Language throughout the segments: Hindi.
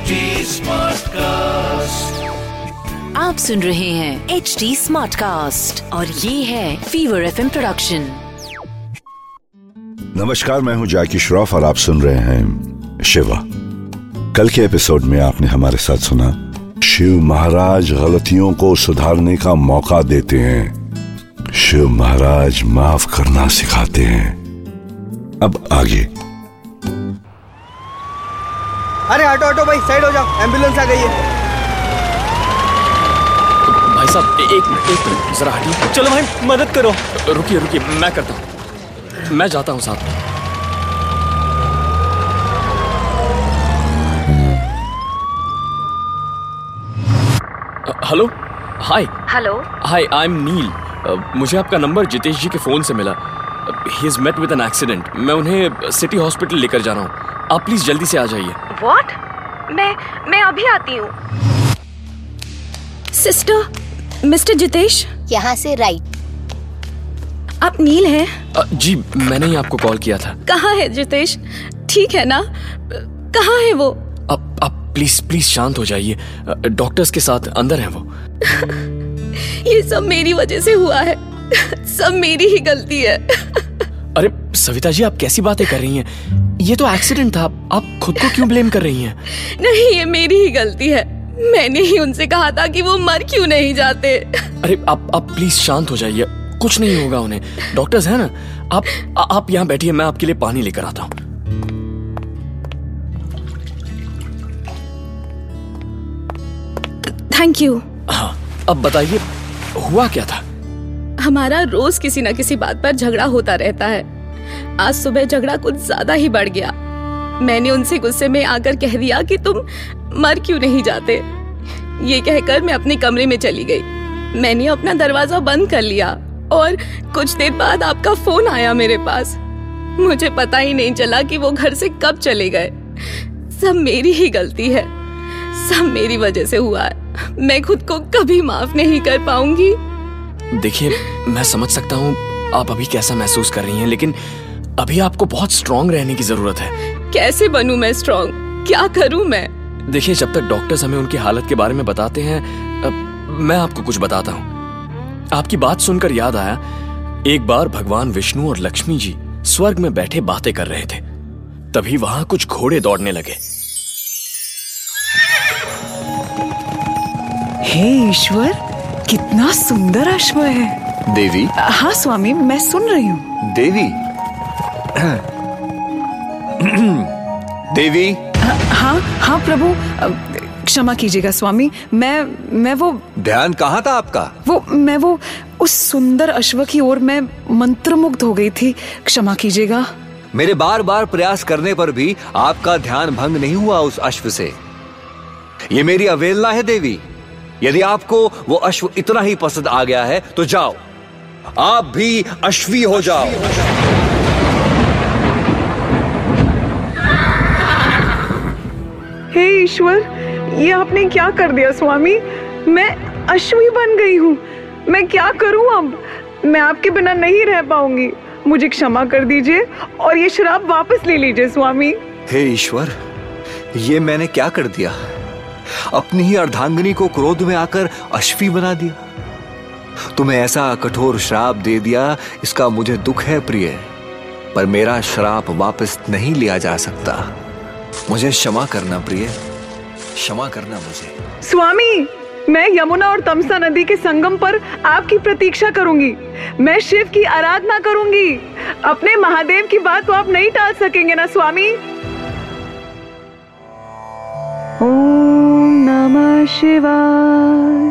HD Smartcast. आप सुन रहे हैं एच डी स्मार्ट कास्ट और ये है फीवर एफ़ प्रोडक्शन नमस्कार मैं हूँ जैकी श्रॉफ और आप सुन रहे हैं शिवा कल के एपिसोड में आपने हमारे साथ सुना शिव महाराज गलतियों को सुधारने का मौका देते हैं। शिव महाराज माफ़ करना सिखाते हैं। अब आगे। अरे ऑटो ऑटो भाई साइड हो जाओ। एंबुलेंस आ गई है। भाई साहब एक मिनट एक मिनट जरा हटिए। चलो भाई मदद करो। रुकिए रुकिए मैं करता हूँ। मैं जाता हूँ साथ में। Hello? Hi hello hi I am Neel मुझे आपका नंबर जितेश जी के फ़ोन से मिला। He is met with an accident मैं उन्हें सिटी हॉस्पिटल लेकर जा रहा हूँ। आप प्लीज़ जल्दी से आ जाइए। व्हाट मैं मैं अभी आती हूँ। सिस्टर मिस्टर जितेश यहाँ से राइट आप नील हैं? जी मैंने ही आपको कॉल किया था। कहाँ है जितेश ठीक है ना? कहाँ है वो? अब आप प्लीज़ प्लीज़ शांत हो जाइए। डॉक्टर्स के साथ अंदर है वो। ये सब मेरी वजह से हुआ है। सब मेरी ही गलती है। अरे सविता जी आप कैसी बातें कर रही हैं? ये तो एक्सीडेंट था। आप खुद को क्यों ब्लेम कर रही हैं? नहीं ये मेरी ही गलती है। मैंने ही उनसे कहा था कि वो मर क्यों नहीं जाते। अरे आप आप प्लीज़ शांत हो जाइए। कुछ नहीं होगा उन्हें। डॉक्टर्स हैं ना? आप आ, आप यहाँ बैठिए मैं आपके लिए पानी लेकर आता हूँ। थैंक यू हाँ अब बताइए हुआ क्या था? हमारा रोज किसी न किसी बात पर झगड़ा होता रहता है। आज सुबह झगड़ा कुछ ज़्यादा ही बढ़ गया। मैंने उनसे गुस्से में आकर कह दिया कि तुम मर क्यों नहीं जाते? ये कहकर मैं अपने कमरे में चली गई। मैंने अपना दरवाज़ा बंद कर लिया और कुछ देर बाद आपका फ़ोन आया मेरे पास। मुझे पता ही नहीं चला कि वो घर से कब चले गए। सब मेरी ही गलती है। सब मेरी वजह से हुआ है। मैं खुद को कभी माफ़ नहीं कर पाऊँगी। देखिए, मैं समझ सकता हूँ आप अभी कैसा महसूस कर रही हैं, लेकिन अभी आपको बहुत स्ट्रांग रहने की ज़रूरत है। कैसे बनूं मैं स्ट्रॉन्ग क्या करूँ मैं? देखिए जब तक डॉक्टर्स हमें उनकी हालत के बारे में बताते हैं अब मैं आपको कुछ बताता हूँ। आपकी बात सुनकर याद आया एक बार भगवान विष्णु और लक्ष्मी जी स्वर्ग में बैठे बातें कर रहे थे। तभी वहाँ कुछ घोड़े दौड़ने लगे। हे ईश्वर कितना सुंदर अश्व है। देवी? हाँ स्वामी मैं सुन रही हूँ। देवी? देवी? हाँ हाँ प्रभु। क्षमा कीजिएगा स्वामी। मैं मैं वो ध्यान कहाँ था आपका? वो मैं वो उस सुंदर अश्व की ओर मैं मंत्रमुग्ध हो गई थी। क्षमा कीजिएगा। मेरे बार बार प्रयास करने पर भी आपका ध्यान भंग नहीं हुआ उस अश्व से। ये मेरी अवेलना है देवी। यदि आपको वो अश्व इतना ही पसंद आ गया है तो जाओ। आप भी अश्वी हो जाओ। हे ईश्वर, ये आपने क्या कर दिया स्वामी? मैं अश्वी बन गई हूँ। मैं क्या करूँ अब? मैं आपके बिना नहीं रह पाऊँगी। मुझे क्षमा कर दीजिए और ये शराब वापस ले लीजिए स्वामी। हे ईश्वर, ये मैंने क्या कर दिया? अपनी ही अर्धांगिनी को क्रोध में आकर अश्वी बना दिया। तुम्हें ऐसा कठोर श्राप दे दिया, इसका मुझे दुख है प्रिय, पर मेरा श्राप वापस नहीं लिया जा सकता। मुझे क्षमा करना प्रिय। क्षमा करना मुझे। स्वामी मैं यमुना और तमसा नदी के संगम पर आपकी प्रतीक्षा करूँगी। मैं शिव की आराधना करूँगी। अपने महादेव की बात तो आप नहीं टाल सकेंगे ना स्वामी? ओम नमः शिवाय।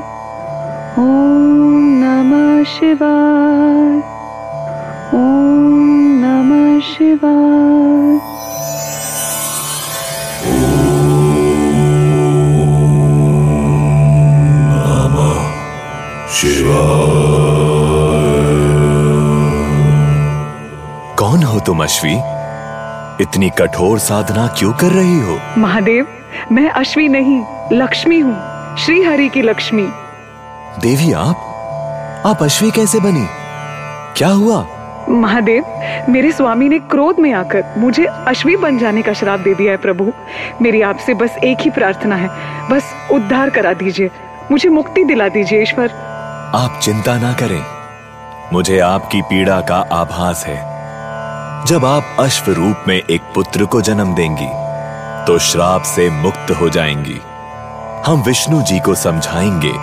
ओम नमः शिवाय। ओम नमः शिवाय। तुम अश्वी इतनी कठोर साधना क्यों कर रही हो? महादेव मैं अश्वी नहीं लक्ष्मी हूँ श्री हरि की लक्ष्मी। देवी आप? आप अश्वी कैसे बनी? क्या हुआ? महादेव मेरे स्वामी ने क्रोध में आकर मुझे अश्वी बन जाने का श्राप दे दिया है प्रभु। मेरी आपसे बस एक ही प्रार्थना है बस उद्धार करा दीजिए मुझे मुक्ति दिला दीजिए ईश्वर। आप चिंता ना करें मुझे आपकी पीड़ा का आभास है। जब आप अश्व रूप में एक पुत्र को जन्म देंगी तो श्राप से मुक्त हो जाएँगी। हम विष्णु जी को समझाएँगे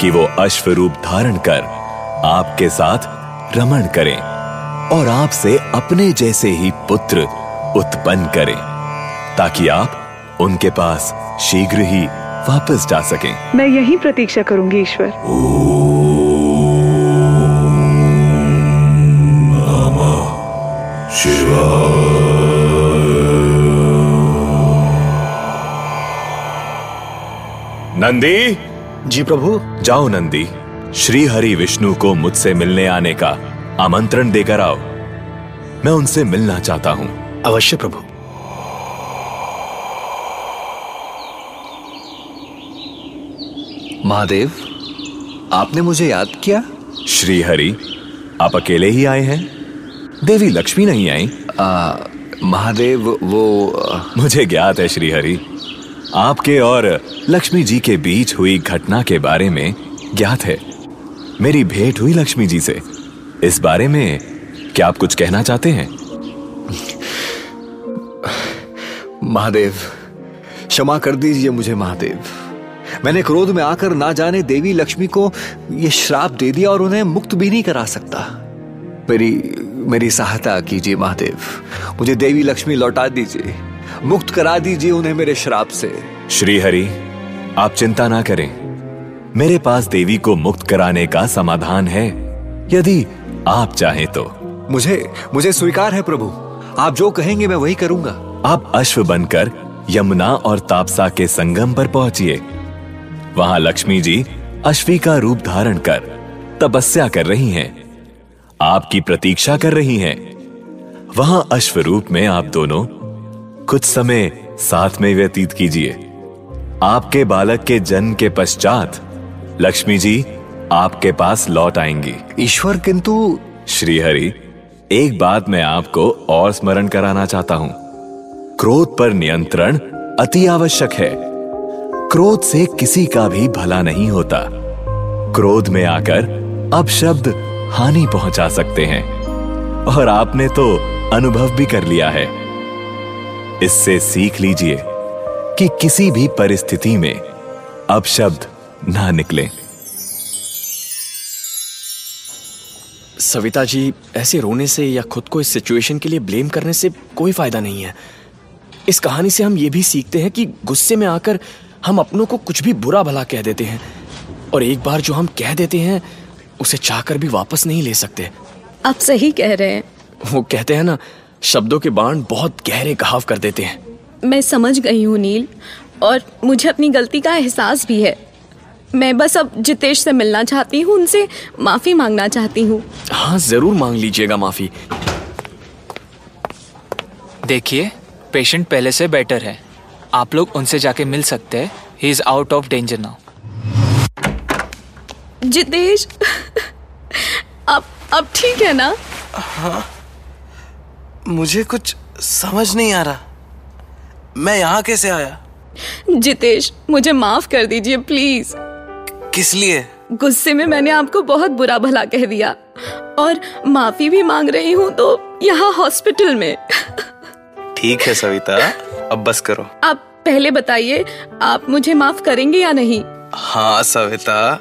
कि वो अश्व रूप धारण कर आपके साथ रमण करें और आपसे अपने जैसे ही पुत्र उत्पन्न करें ताकि आप उनके पास शीघ्र ही वापस जा सकें। मैं यही प्रतीक्षा करूँगी ईश्वर। नंदी? जी प्रभु। जाओ नंदी श्री हरि विष्णु को मुझसे मिलने आने का आमंत्रण देकर आओ। मैं उनसे मिलना चाहता हूँ। अवश्य प्रभु। महादेव आपने मुझे याद किया? श्री हरि आप अकेले ही आए हैं? देवी लक्ष्मी नहीं आई? महादेव वो आ, मुझे ज्ञात है श्री हरि आपके और लक्ष्मी जी के बीच हुई घटना के बारे में ज्ञात है। मेरी भेंट हुई लक्ष्मी जी से। इस बारे में क्या आप कुछ कहना चाहते हैं? महादेव, क्षमा कर दीजिए मुझे, महादेव। मैंने क्रोध में आकर ना जाने देवी लक्ष्मी को यह श्राप दे दिया और उन्हें मुक्त भी नहीं करा सकता। मेरी मेरी सहायता कीजिए, महादेव। मुझे देवी लक्ष्मी लौटा दीजिए। मुक्त करा दीजिए उन्हें मेरे श्राप से। श्री हरि आप चिंता ना करें। मेरे पास देवी को मुक्त कराने का समाधान है। यदि आप चाहें तो। मुझे मुझे स्वीकार है प्रभु। आप जो कहेंगे मैं वही करूँगा। आप अश्व बनकर यमुना और तापसा के संगम पर पहुंचिए। वहाँ लक्ष्मी जी अश्वी का रूप धारण कर तपस्या कर रही हैं। आपकी प्रतीक्षा कर रही हैं। वहाँ अश्व रूप में आप दोनों कुछ समय साथ में व्यतीत कीजिए। आपके बालक के जन्म के पश्चात लक्ष्मी जी आपके पास लौट आएँगी। ईश्वर किंतु श्रीहरि एक बात मैं आपको और स्मरण कराना चाहता हूँ। क्रोध पर नियंत्रण अति आवश्यक है। क्रोध से किसी का भी भला नहीं होता। क्रोध में आकर अब शब्द हानि पहुँचा सकते हैं। और आपने तो अनुभव भी कर लिया है। इससे सीख लीजिए कि किसी भी परिस्थिति में अब शब्द ना निकले। सविता जी ऐसे रोने से या खुद को इस सिचुएशन के लिए ब्लेम करने से कोई फ़ायदा नहीं है। इस कहानी से हम ये भी सीखते हैं कि गुस्से में आकर हम अपनों को कुछ भी बुरा भला कह देते हैं और एक बार जो हम कह देते हैं उसे चाहकर भी वापस नहीं ले सकते। आप सही कह रहे हैं। वो कहते हैं ना शब्दों के बाण बहुत गहरे घाव कर देते हैं। मैं समझ गई हूँ नील और मुझे अपनी गलती का एहसास भी है। मैं बस अब जितेश से मिलना चाहती हूँ उनसे माफ़ी मांगना चाहती हूँ। हाँ ज़रूर मांग लीजिएगा माफ़ी। देखिए पेशेंट पहले से बेटर है। आप लोग उनसे जाके मिल सकते हैं। He is out of danger now Jitesh अब अब ठीक है ना? मुझे कुछ समझ नहीं आ रहा। मैं यहाँ कैसे आया? जितेश मुझे माफ़ कर दीजिए प्लीज़। किस लिए? गुस्से में मैंने आपको बहुत बुरा भला कह दिया। और माफ़ी भी मांग रही हूँ तो यहाँ हॉस्पिटल में। ठीक है सविता अब बस करो। आप पहले बताइए आप मुझे माफ़ करेंगे या नहीं? हाँ सविता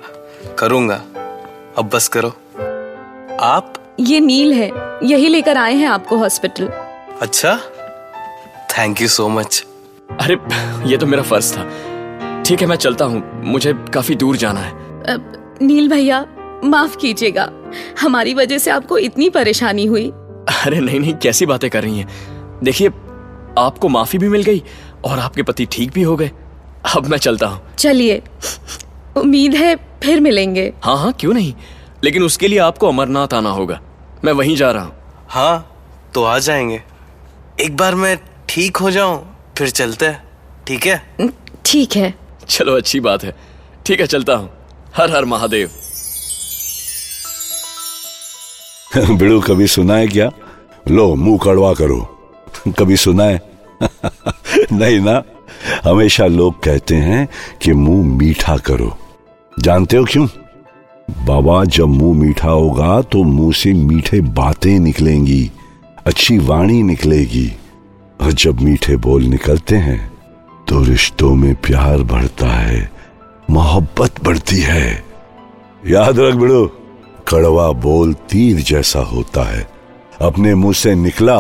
करूँगा। अब बस करो। आप? ये नील है। यही लेकर आए हैं आपको हॉस्पिटल। अच्छा? थैंक यू सो मच अरे ये तो मेरा फ़र्ज़ था। ठीक है मैं चलता हूँ। मुझे काफ़ी दूर जाना है। नील भैया माफ़ कीजिएगा। हमारी वजह से आपको इतनी परेशानी हुई। अरे नहीं नहीं कैसी बातें कर रही हैं? देखिए आपको माफ़ी भी मिल गई और आपके पति ठीक भी हो गए। अब मैं चलता हूँ। चलिए। उम्मीद है फिर मिलेंगे। हाँ हाँ क्यों नहीं? लेकिन उसके लिए आपको अमरनाथ आना होगा। मैं वहीं जा रहा हूँ। हाँ तो आ जाएँगे। एक बार मैं ठीक हो जाऊँ फिर चलते हैं। ठीक है? ठीक है। चलो अच्छी बात है। ठीक है चलता हूँ। हर हर महादेव। बिड़ू कभी सुना है क्या? लो मुँह कड़वा करो। कभी सुना है नहीं ना? हमेशा लोग कहते हैं कि मुँह मीठा करो। जानते हो क्यों? बाबा, जब मुँह मीठा होगा तो मुँह से मीठे बातें निकलेंगी, अच्छी वाणी निकलेगी। और जब मीठे बोल निकलते हैं तो रिश्तों में प्यार बढ़ता है, मोहब्बत बढ़ती है। याद रख बिड़ो, कड़वा बोल तीर जैसा होता है, अपने मुँह से निकला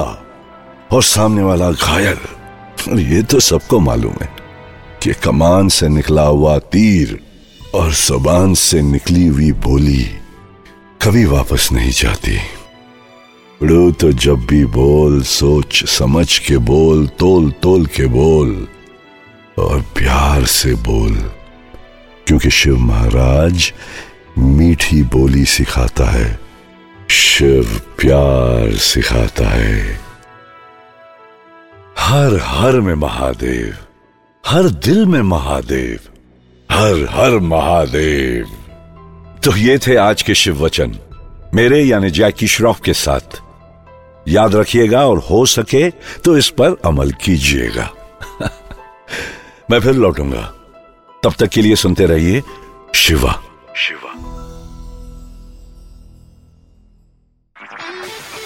और सामने वाला घायल। ये तो सबको मालूम है कि कमान से निकला हुआ तीर और जबान से निकली हुई बोली कभी वापस नहीं जाती। बिड़ू तो जब भी बोल, सोच, समझ के बोल, तोल तोल के बोल और प्यार से बोल। क्योंकि शिव महाराज मीठी बोली सिखाता है, शिव प्यार सिखाता है। हर हर में महादेव, हर दिल में महादेव हर हर महादेव। तो ये थे आज के शिव वचन। मेरे यानी जैकी श्रॉफ के साथ। याद रखिएगा और हो सके तो इस पर अमल कीजिएगा। मैं फिर लौटूँगा। तब तक के लिए सुनते रहिए शिवा। शिवा।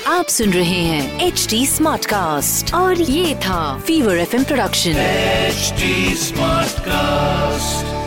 आप सुन रहे हैं एच डी स्मार्ट कास्ट और ये था Fever FM production H smart cast